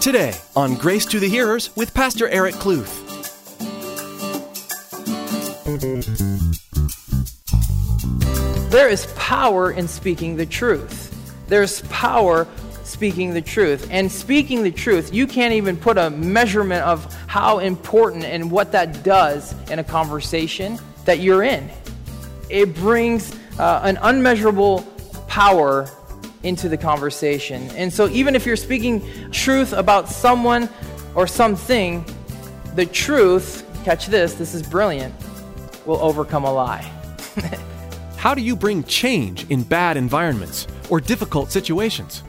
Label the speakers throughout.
Speaker 1: Today on Grace to the Hearers with Pastor Eric Kluth.
Speaker 2: There is power in speaking the truth. There's power speaking the truth. And speaking the truth, you can't even put a measurement of how important and what that does in a conversation that you're in. It brings uh, an unmeasurable power into the conversation. And so, even if you're speaking truth about someone or something, the truth, catch this, this is brilliant, will overcome a lie.
Speaker 1: How do you bring change in bad environments or difficult situations?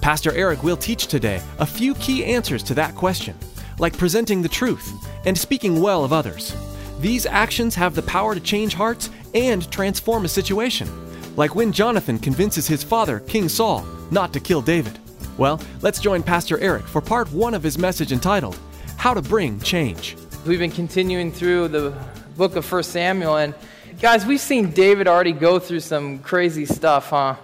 Speaker 1: Pastor Eric will teach today a few key answers to that question, like presenting the truth and speaking well of others. These actions have the power to change hearts and transform a situation like when Jonathan convinces his father, King Saul, not to kill David. Well, let's join Pastor Eric for part one of his message entitled, How to Bring Change.
Speaker 2: We've been continuing through the book of 1 Samuel, and guys, we've seen David already go through some crazy stuff, huh?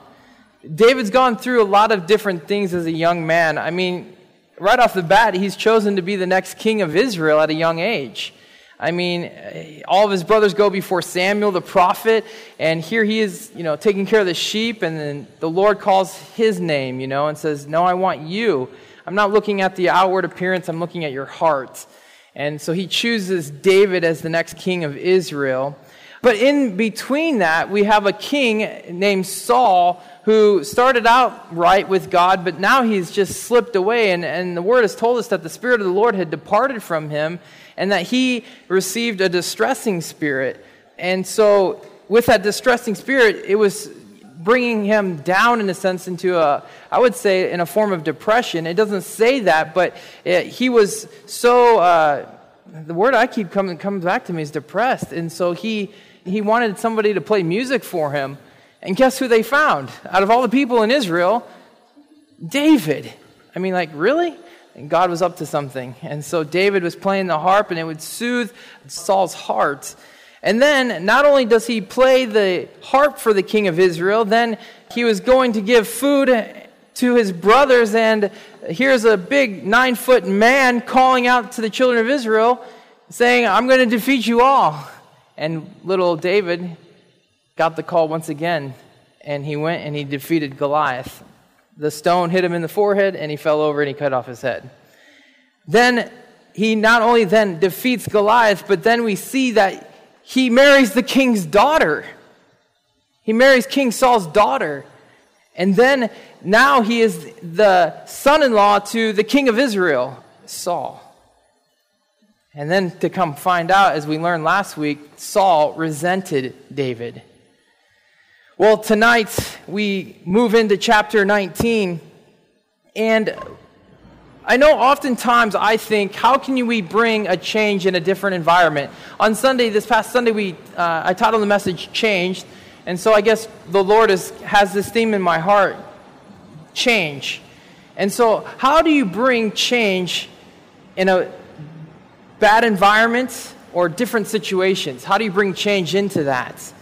Speaker 2: David's gone through a lot of different things as a young man. I mean, right off the bat, he's chosen to be the next king of Israel at a young age. I mean, eh, all of his brothers go before Samuel the prophet, and here he is, you know, taking care of the sheep, and then the Lord calls his name, you know, and says, No, I want you. I'm not looking at the outward appearance, I'm looking at your heart. And so he chooses David as the next king of Israel. But in between that, we have a king named Saul who started out right with God, but now he's just slipped away. And, and the word has told us that the Spirit of the Lord had departed from him and that he received a distressing spirit. And so, with that distressing spirit, it was bringing him down in a sense into a i would say in a form of depression. It doesn't say that but it, he was so uh, the word i keep coming comes back to me is depressed. And so he he wanted somebody to play music for him. And guess who they found? Out of all the people in israel david. I mean like really and God was up to something. And so David was playing the harp, and it would soothe Saul's heart. And then, not only does he play the harp for the king of Israel, then he was going to give food to his brothers. And here's a big nine foot man calling out to the children of Israel, saying, I'm going to defeat you all. And little David got the call once again, and he went and he defeated Goliath the stone hit him in the forehead and he fell over and he cut off his head. Then he not only then defeats Goliath, but then we see that he marries the king's daughter. He marries King Saul's daughter. And then now he is the son in law to the king of Israel, Saul. And then to come find out, as we learned last week, Saul resented David. Well, tonight we move into chapter 19, and I know oftentimes I think, how can we bring a change in a different environment? On Sunday, this past Sunday, we, uh, I titled the message Changed, and so I guess the Lord is, has this theme in my heart change. And so, how do you bring change in a bad environment or different situations? How do you bring change into that?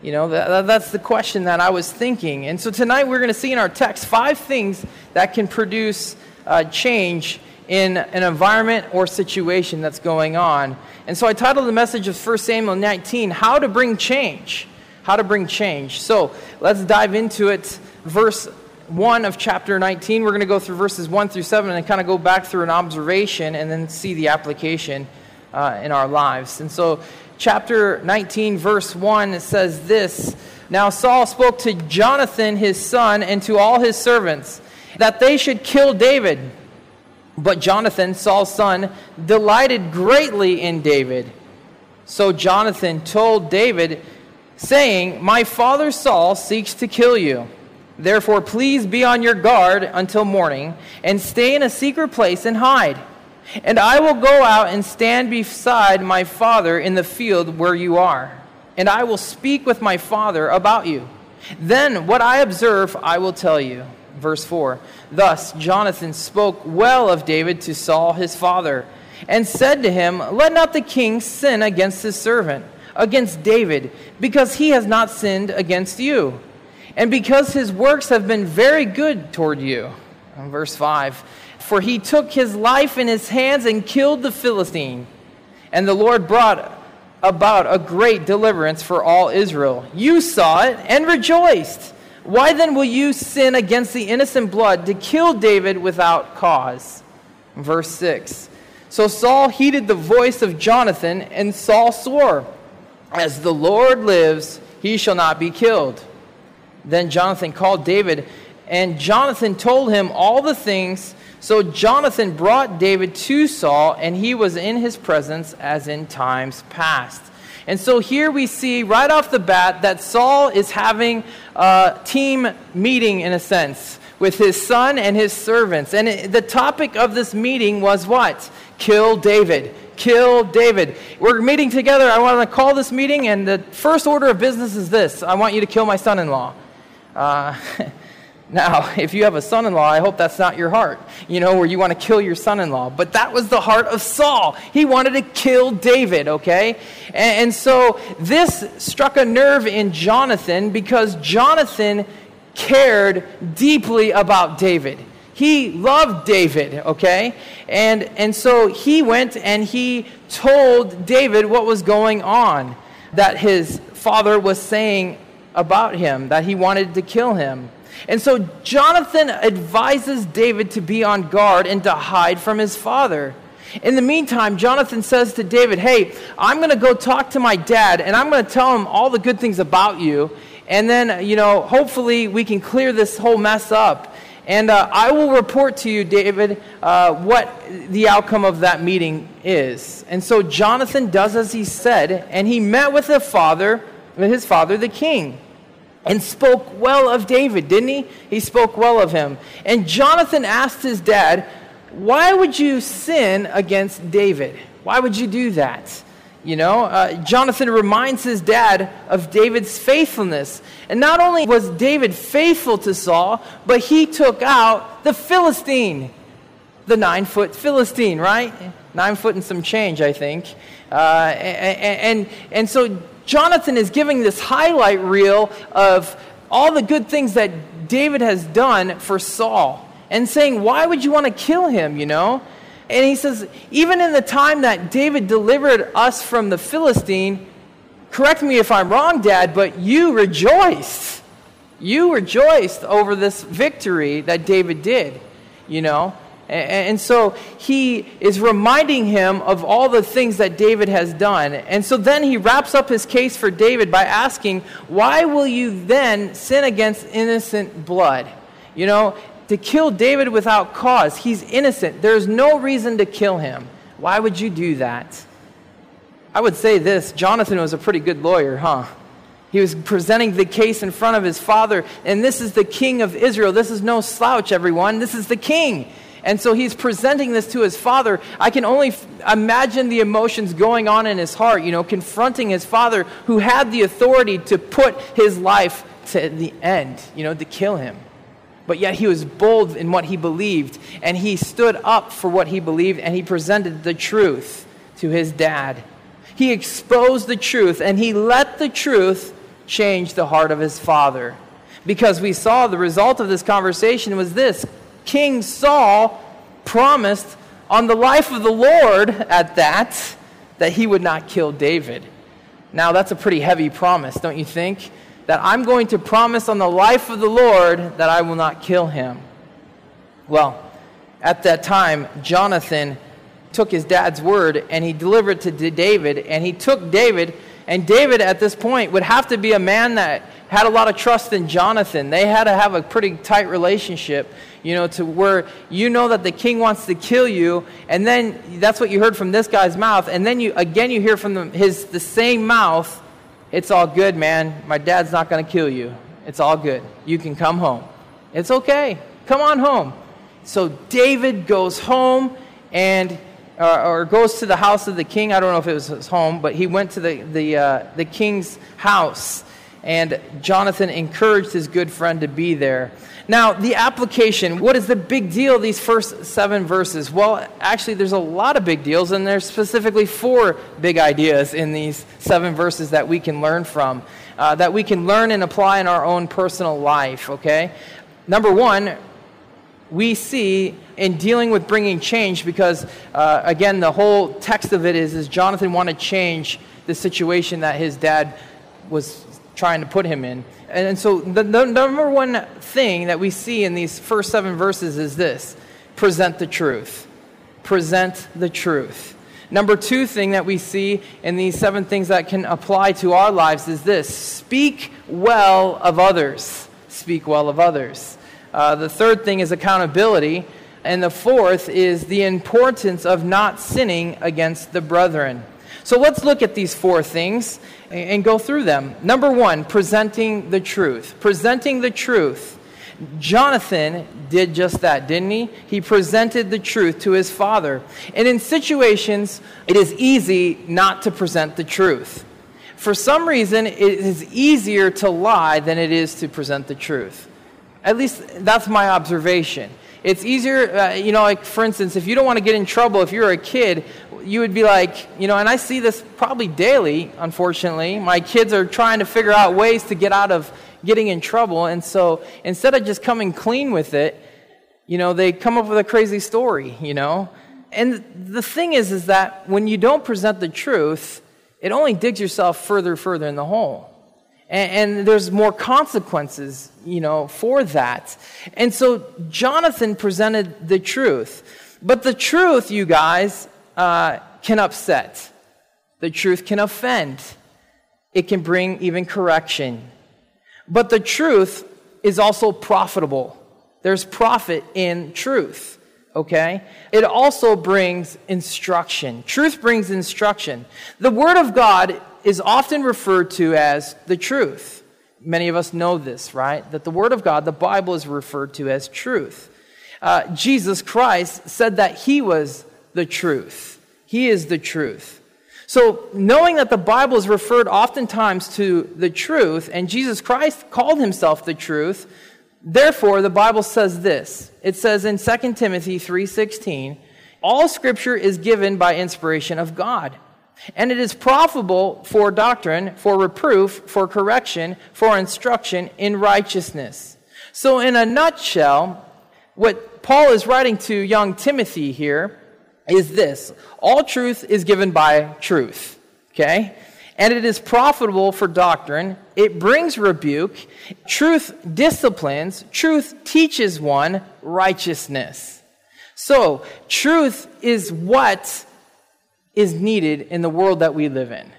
Speaker 2: You know, that, that's the question that I was thinking. And so tonight we're going to see in our text five things that can produce uh, change in an environment or situation that's going on. And so I titled the message of 1 Samuel 19, How to Bring Change. How to Bring Change. So let's dive into it. Verse 1 of chapter 19. We're going to go through verses 1 through 7 and kind of go back through an observation and then see the application uh, in our lives. And so chapter 19, verse 1, it says this Now Saul spoke to Jonathan his son and to all his servants that they should kill David. But Jonathan, Saul's son, delighted greatly in David. So Jonathan told David, saying, My father Saul seeks to kill you. Therefore, please be on your guard until morning, and stay in a secret place and hide. And I will go out and stand beside my father in the field where you are, and I will speak with my father about you. Then what I observe, I will tell you. Verse 4 Thus Jonathan spoke well of David to Saul his father, and said to him, Let not the king sin against his servant, against David, because he has not sinned against you, and because his works have been very good toward you. verse 5 For he took his life in his hands and killed the Philistine. And the Lord brought about a great deliverance for all Israel. You saw it and rejoiced. Why then will you sin against the innocent blood to kill David without cause? Verse 6. So Saul heeded the voice of Jonathan, and Saul swore, As the Lord lives, he shall not be killed. Then Jonathan called David, and Jonathan told him all the things so Jonathan brought David to Saul, and he was in his presence as in times past. And so here we see right off the bat that Saul is having a team meeting in a sense with his son and his servants. And it, the topic of this meeting was what? Kill David. Kill David. We're meeting together. I want to call this meeting, and the first order of business is this I want you to kill my son in law. Uh, Now, if you have a son in law, I hope that's not your heart, you know, where you want to kill your son in law. But that was the heart of Saul. He wanted to kill David, okay? And, and, so this struck a nerve in Jonathan because Jonathan cared deeply about David. He loved David, okay? And, and so he went and he told David what was going on, that his father was saying about him, that he wanted to kill him. And so Jonathan advises David to be on guard and to hide from his father. In the meantime, Jonathan says to David, Hey, I'm going to go talk to my dad and I'm going to tell him all the good things about you. And then, you know, hopefully we can clear this whole mess up. And uh, I will report to you, David, uh, what the outcome of that meeting is. And so Jonathan does as he said, and he met with the father, with his father, the king and spoke well of David, didn't he? He spoke well of him. And Jonathan asked his dad, Why would you sin against David? Why would you do that? You know, uh, Jonathan reminds his dad of David's faithfulness. And not only was David faithful to Saul, but he took out the Philistine, the nine foot Philistine, right? Nine foot and some change, I think. Uh, and, and, and so Jonathan is giving this highlight reel of all the good things that David has done for Saul and saying, Why would you want to kill him, you know? And he says, Even in the time that David delivered us from the Philistine, correct me if I'm wrong, Dad, but you rejoiced. You rejoiced over this victory that David did, you know? And so he is reminding him of all the things that David has done. And so then he wraps up his case for David by asking, Why will you then sin against innocent blood? You know, to kill David without cause. He's innocent. There's no reason to kill him. Why would you do that? I would say this Jonathan was a pretty good lawyer, huh? He was presenting the case in front of his father, and this is the king of Israel. This is no slouch, everyone. This is the king. And so he's presenting this to his father. I can only f- imagine the emotions going on in his heart, you know, confronting his father who had the authority to put his life to the end, you know, to kill him. But yet he was bold in what he believed, and he stood up for what he believed, and he presented the truth to his dad. He exposed the truth, and he let the truth change the heart of his father. Because we saw the result of this conversation was this King Saul promised on the life of the Lord at that, that he would not kill David. Now, that's a pretty heavy promise, don't you think? That I'm going to promise on the life of the Lord that I will not kill him. Well, at that time, Jonathan took his dad's word and he delivered it to David, and he took David, and David at this point would have to be a man that had a lot of trust in Jonathan. They had to have a pretty tight relationship you know, to where you know that the king wants to kill you, and then that's what you heard from this guy's mouth, and then you again you hear from the, his the same mouth, it's all good, man. My dad's not going to kill you. It's all good. You can come home. It's okay. Come on home. So David goes home and uh, or goes to the house of the king. I don't know if it was his home, but he went to the the uh, the king's house, and Jonathan encouraged his good friend to be there. Now, the application what is the big deal, these first seven verses? Well, actually, there's a lot of big deals, and there's specifically four big ideas in these seven verses that we can learn from, uh, that we can learn and apply in our own personal life, okay? Number one, we see in dealing with bringing change because, uh, again, the whole text of it is, is Jonathan wanted to change the situation that his dad was trying to put him in. And, and so the, the number one thing that we see in these first seven verses is this present the truth. Present the truth. Number two thing that we see in these seven things that can apply to our lives is this speak well of others. Speak well of others. Uh, the third thing is accountability. And the fourth is the importance of not sinning against the brethren. So let's look at these four things and go through them. Number one, presenting the truth. Presenting the truth. Jonathan did just that, didn't he? He presented the truth to his father. And in situations, it is easy not to present the truth. For some reason, it is easier to lie than it is to present the truth. At least that's my observation. It's easier, uh, you know, like for instance, if you don't want to get in trouble, if you're a kid, you would be like, you know, and I see this probably daily, unfortunately. My kids are trying to figure out ways to get out of getting in trouble. And so instead of just coming clean with it, you know, they come up with a crazy story, you know. And the thing is, is that when you don't present the truth, it only digs yourself further, further in the hole. And, there's more consequences, you know, for that. And so Jonathan presented the truth. But the truth, you guys, uh, can upset. The truth can offend. It can bring even correction. But the truth is also profitable. There's profit in truth, okay? It also brings instruction. Truth brings instruction. The Word of God is often referred to as the truth. Many of us know this, right? That the Word of God, the Bible, is referred to as truth. Uh, Jesus Christ said that He was the truth. He is the truth. So, knowing that the Bible is referred oftentimes to the truth, and Jesus Christ called himself the truth, therefore the Bible says this. It says in 2 Timothy 3:16, all scripture is given by inspiration of God, and it is profitable for doctrine, for reproof, for correction, for instruction in righteousness. So in a nutshell, what Paul is writing to young Timothy here is this all truth is given by truth, okay? And it is profitable for doctrine. It brings rebuke. Truth disciplines. Truth teaches one righteousness. So, truth is what is needed in the world that we live in.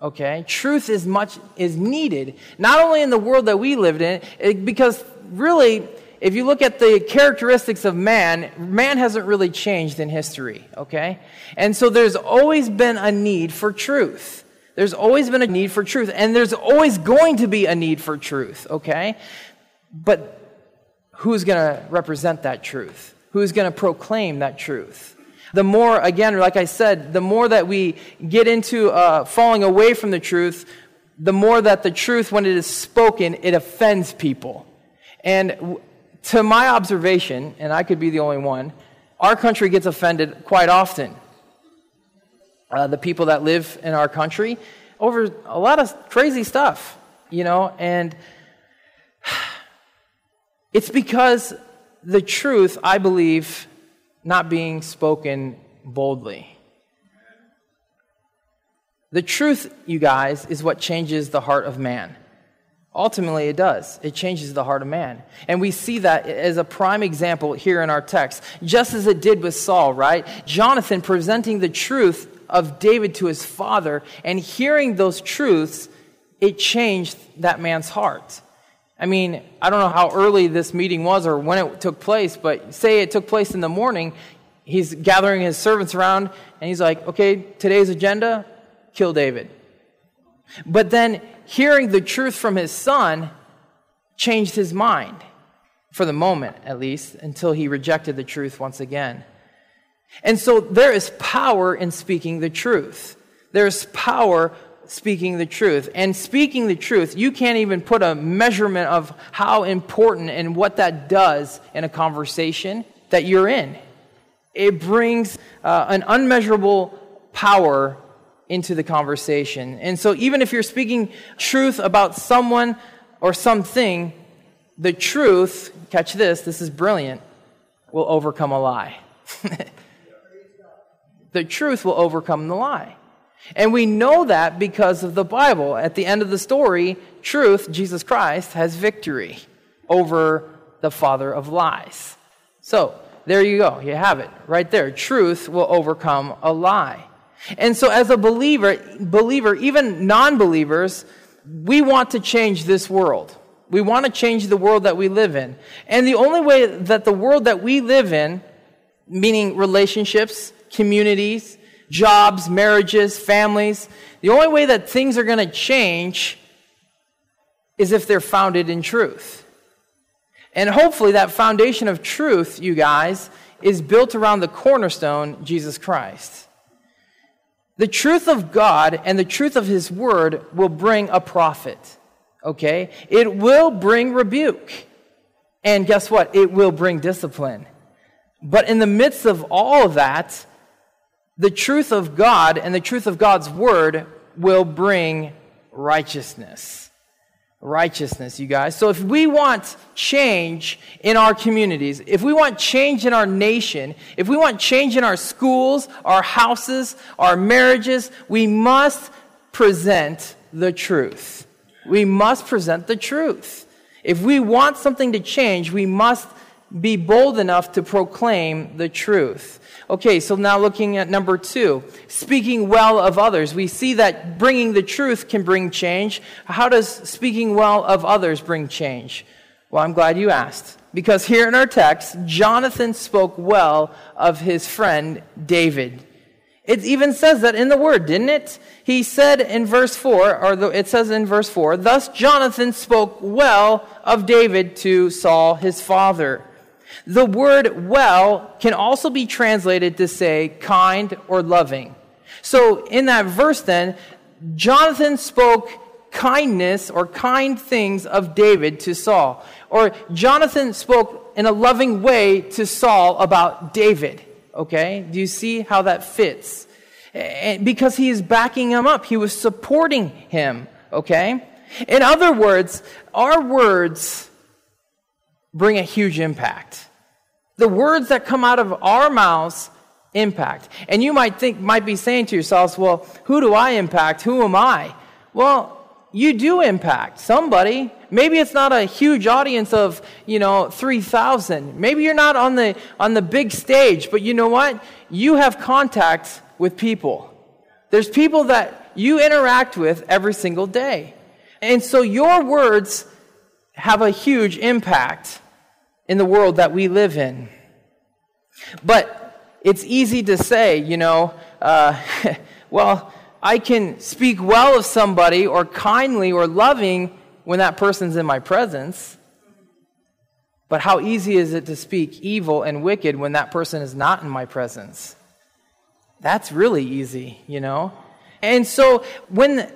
Speaker 2: Okay? Truth is much is needed not only in the world that we live in because really if you look at the characteristics of man, man hasn't really changed in history, okay? And so there's always been a need for truth. There's always been a need for truth, and there's always going to be a need for truth, okay? But who's going to represent that truth? Who's going to proclaim that truth? The more, again, like I said, the more that we get into uh, falling away from the truth, the more that the truth, when it is spoken, it offends people. And to my observation, and I could be the only one, our country gets offended quite often. Uh, the people that live in our country over a lot of crazy stuff, you know, and it's because the truth, I believe, not being spoken boldly. The truth, you guys, is what changes the heart of man. Ultimately, it does. It changes the heart of man. And we see that as a prime example here in our text, just as it did with Saul, right? Jonathan presenting the truth of David to his father, and hearing those truths, it changed that man's heart. I mean, I don't know how early this meeting was or when it took place, but say it took place in the morning, he's gathering his servants around, and he's like, okay, today's agenda, kill David. But then hearing the truth from his son changed his mind, for the moment at least, until he rejected the truth once again. And so there is power in speaking the truth. There's power speaking the truth. And speaking the truth, you can't even put a measurement of how important and what that does in a conversation that you're in. It brings uh, an unmeasurable power into the conversation. And so, even if you're speaking truth about someone or something, the truth, catch this, this is brilliant, will overcome a lie. the truth will overcome the lie. And we know that because of the Bible. At the end of the story, truth, Jesus Christ, has victory over the father of lies. So, there you go. You have it right there. Truth will overcome a lie. And so as a believer, believer, even non-believers, we want to change this world. We want to change the world that we live in. And the only way that the world that we live in, meaning relationships, communities, jobs, marriages, families, the only way that things are going to change is if they're founded in truth. And hopefully, that foundation of truth, you guys, is built around the cornerstone, Jesus Christ. The truth of God and the truth of His Word will bring a profit. Okay? It will bring rebuke. And guess what? It will bring discipline. But in the midst of all of that, the truth of God and the truth of God's Word will bring righteousness righteousness, you guys. So if we want change in our communities, if we want change in our nation, if we want change in our schools, our houses, our marriages, we must present the truth. We must present the truth. If we want something to change, we must be bold enough to proclaim the truth. Okay, so now looking at number two, speaking well of others. We see that bringing the truth can bring change. How does speaking well of others bring change? Well, I'm glad you asked. Because here in our text, Jonathan spoke well of his friend David. It even says that in the word, didn't it? He said in verse 4, or it says in verse 4, thus Jonathan spoke well of David to Saul his father. The word well can also be translated to say kind or loving. So in that verse, then, Jonathan spoke kindness or kind things of David to Saul. Or Jonathan spoke in a loving way to Saul about David. Okay? Do you see how that fits? Because he is backing him up, he was supporting him. Okay? In other words, our words bring a huge impact. The words that come out of our mouths impact. And you might think, might be saying to yourselves, well, who do I impact? Who am I? Well, you do impact somebody. Maybe it's not a huge audience of, you know, 3,000. Maybe you're not on the, on the big stage, but you know what? You have contact with people. There's people that you interact with every single day. And so your words have a huge impact in the world that we live in. But it's easy to say, you know, uh, well, I can speak well of somebody or kindly or loving when that person's in my presence. But how easy is it to speak evil and wicked when that person is not in my presence? That's really easy, you know? And so when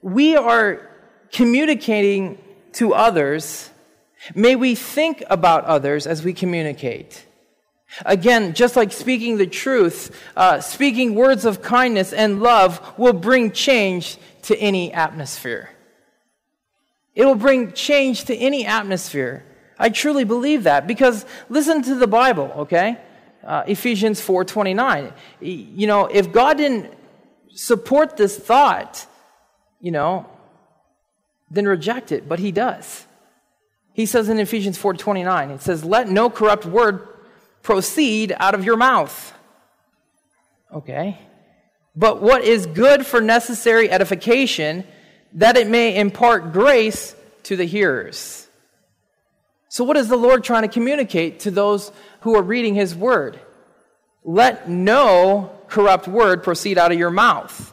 Speaker 2: we are communicating to others, May we think about others as we communicate. Again, just like speaking the truth, uh, speaking words of kindness and love will bring change to any atmosphere. It will bring change to any atmosphere. I truly believe that because listen to the Bible, okay? Uh, Ephesians 4:29. You know, if God didn't support this thought, you know, then reject it, but he does. He says in Ephesians 4:29, it says, "Let no corrupt word proceed out of your mouth." Okay? But what is good for necessary edification, that it may impart grace to the hearers. So, what is the Lord trying to communicate to those who are reading His Word? Let no corrupt word proceed out of your mouth.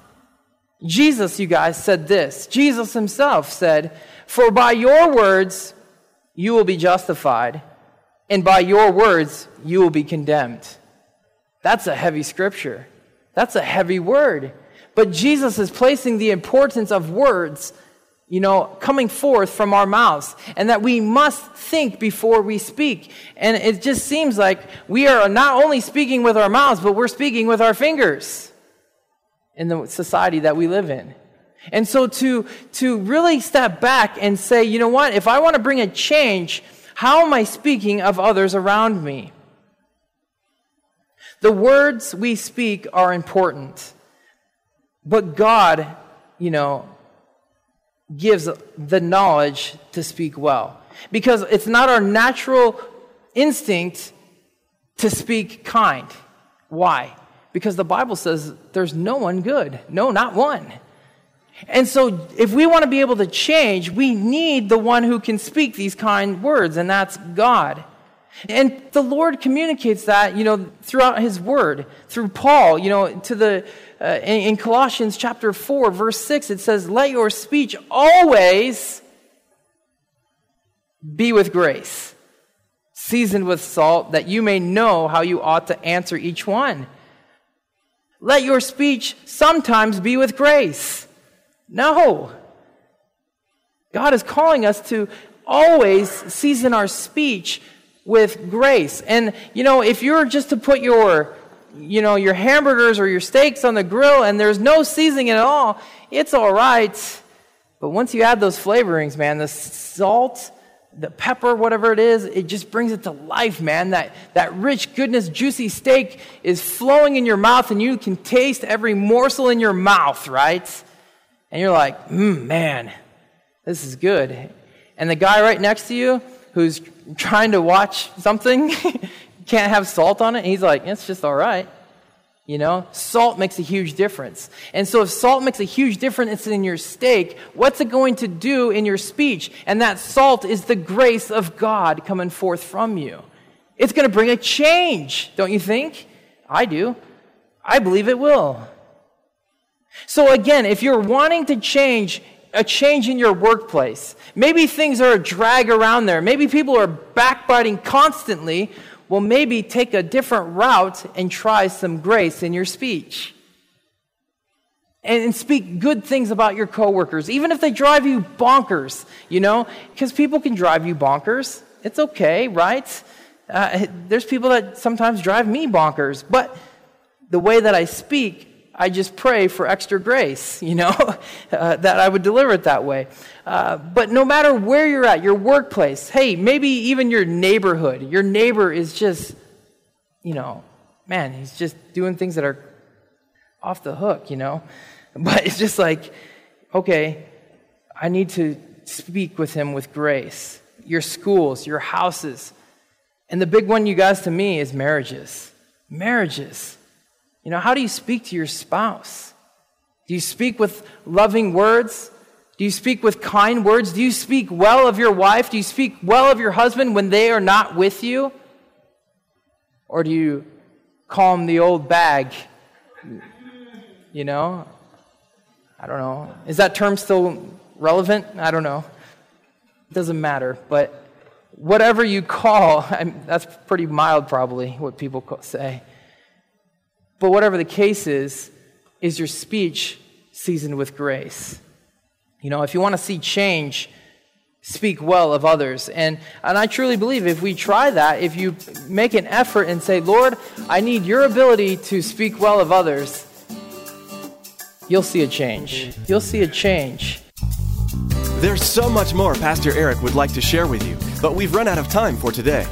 Speaker 2: Jesus, you guys, said this. Jesus Himself said, For by your words you will be justified, and by your words, you will be condemned. That's a heavy scripture. That's a heavy word. But Jesus is placing the importance of words, you know, coming forth from our mouths, and that we must think before we speak. And it just seems like we are not only speaking with our mouths, but we're speaking with our fingers in the society that we live in. And so to, to really step back and say, you know what, if I want to bring a change, how am I speaking of others around me? The words we speak are important. But God, you know, gives the knowledge to speak well. Because it's not our natural instinct to speak kind. Why? Because the Bible says there's no one good. No, not one. And so, if we want to be able to change, we need the one who can speak these kind words, and that's God. And the Lord communicates that, you know, throughout His Word, through Paul, you know, to the uh, in, in Colossians chapter four, verse six, it says, "Let your speech always be with grace, seasoned with salt, that you may know how you ought to answer each one." Let your speech sometimes be with grace. No. God is calling us to always season our speech with grace. And, you know, if you're just to put your, you know, your hamburgers or your steaks on the grill and there's no seasoning at all, it's all right. But once you add those flavorings, man, the salt, the pepper, whatever it is, it just brings it to life, man. That, that rich, goodness, juicy steak is flowing in your mouth and you can taste every morsel in your mouth, right? And you're like, mm, man, this is good. And the guy right next to you who's trying to watch something can't have salt on it, and he's like, it's just all right. You know, salt makes a huge difference. And so, if salt makes a huge difference in your steak, what's it going to do in your speech? And that salt is the grace of God coming forth from you. It's going to bring a change, don't you think? I do. I believe it will. So, again, if you're wanting to change, a change in your workplace, maybe things are a drag around there, maybe people are backbiting constantly, well, maybe take a different route and try some grace in your speech. And, speak good things about your coworkers, even if they drive you bonkers, you know, because people can drive you bonkers. It's okay, right? Uh, there's people that sometimes drive me bonkers, but the way that I speak I just pray for extra grace, you know, uh, that I would deliver it that way. Uh, but no matter where you're at, your workplace, hey, maybe even your neighborhood, your neighbor is just, you know, man, he's just doing things that are off the hook, you know. But it's just like, okay, I need to speak with him with grace. Your schools, your houses. And the big one, you guys, to me, is marriages. Marriages. You know, how do you speak to your spouse? Do you speak with loving words? Do you speak with kind words? Do you speak well of your wife? Do you speak well of your husband when they are not with you? Or do you call them the old bag? You know? I don't know. Is that term still relevant? I don't know. It doesn't matter. But whatever you call, I that's pretty mild, probably, what people say. But whatever the case is, is your speech seasoned with grace? You know, if you want to see change, speak well of others. And, and I truly believe if we try that, if you make an effort and say, Lord, I need your ability to speak well of others, you'll see a change. You'll see a change.
Speaker 1: There's so much more Pastor Eric would like to share with you, but we've run out of time for today.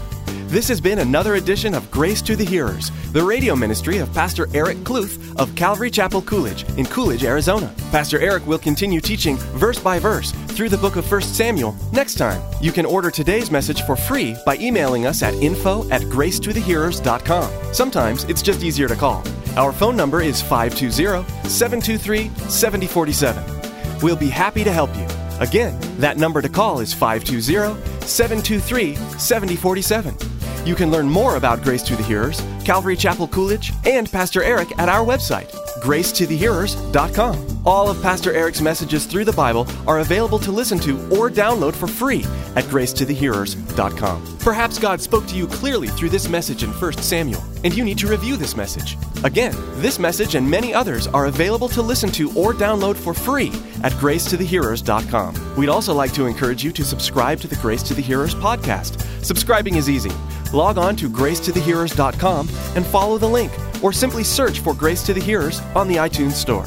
Speaker 1: This has been another edition of Grace to the Hearers, the radio ministry of Pastor Eric Kluth of Calvary Chapel Coolidge in Coolidge, Arizona. Pastor Eric will continue teaching verse by verse through the book of 1 Samuel next time. You can order today's message for free by emailing us at info at gracetothehearers.com. Sometimes it's just easier to call. Our phone number is 520 723 7047. We'll be happy to help you. Again, that number to call is 520 723 7047. You can learn more about Grace to the Hearers, Calvary Chapel Coolidge, and Pastor Eric at our website, gracetothehearers.com. All of Pastor Eric's messages through the Bible are available to listen to or download for free at gracetothehearers.com. Perhaps God spoke to you clearly through this message in 1 Samuel, and you need to review this message. Again, this message and many others are available to listen to or download for free at gracetothehearers.com. We'd also like to encourage you to subscribe to the Grace to the Hearers podcast. Subscribing is easy log on to gracetothehearers.com and follow the link, or simply search for Grace to the Hearers on the iTunes Store.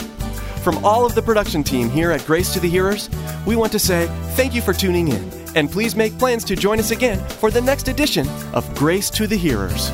Speaker 1: From all of the production team here at Grace to the Hearers, we want to say thank you for tuning in, and please make plans to join us again for the next edition of Grace to the Hearers.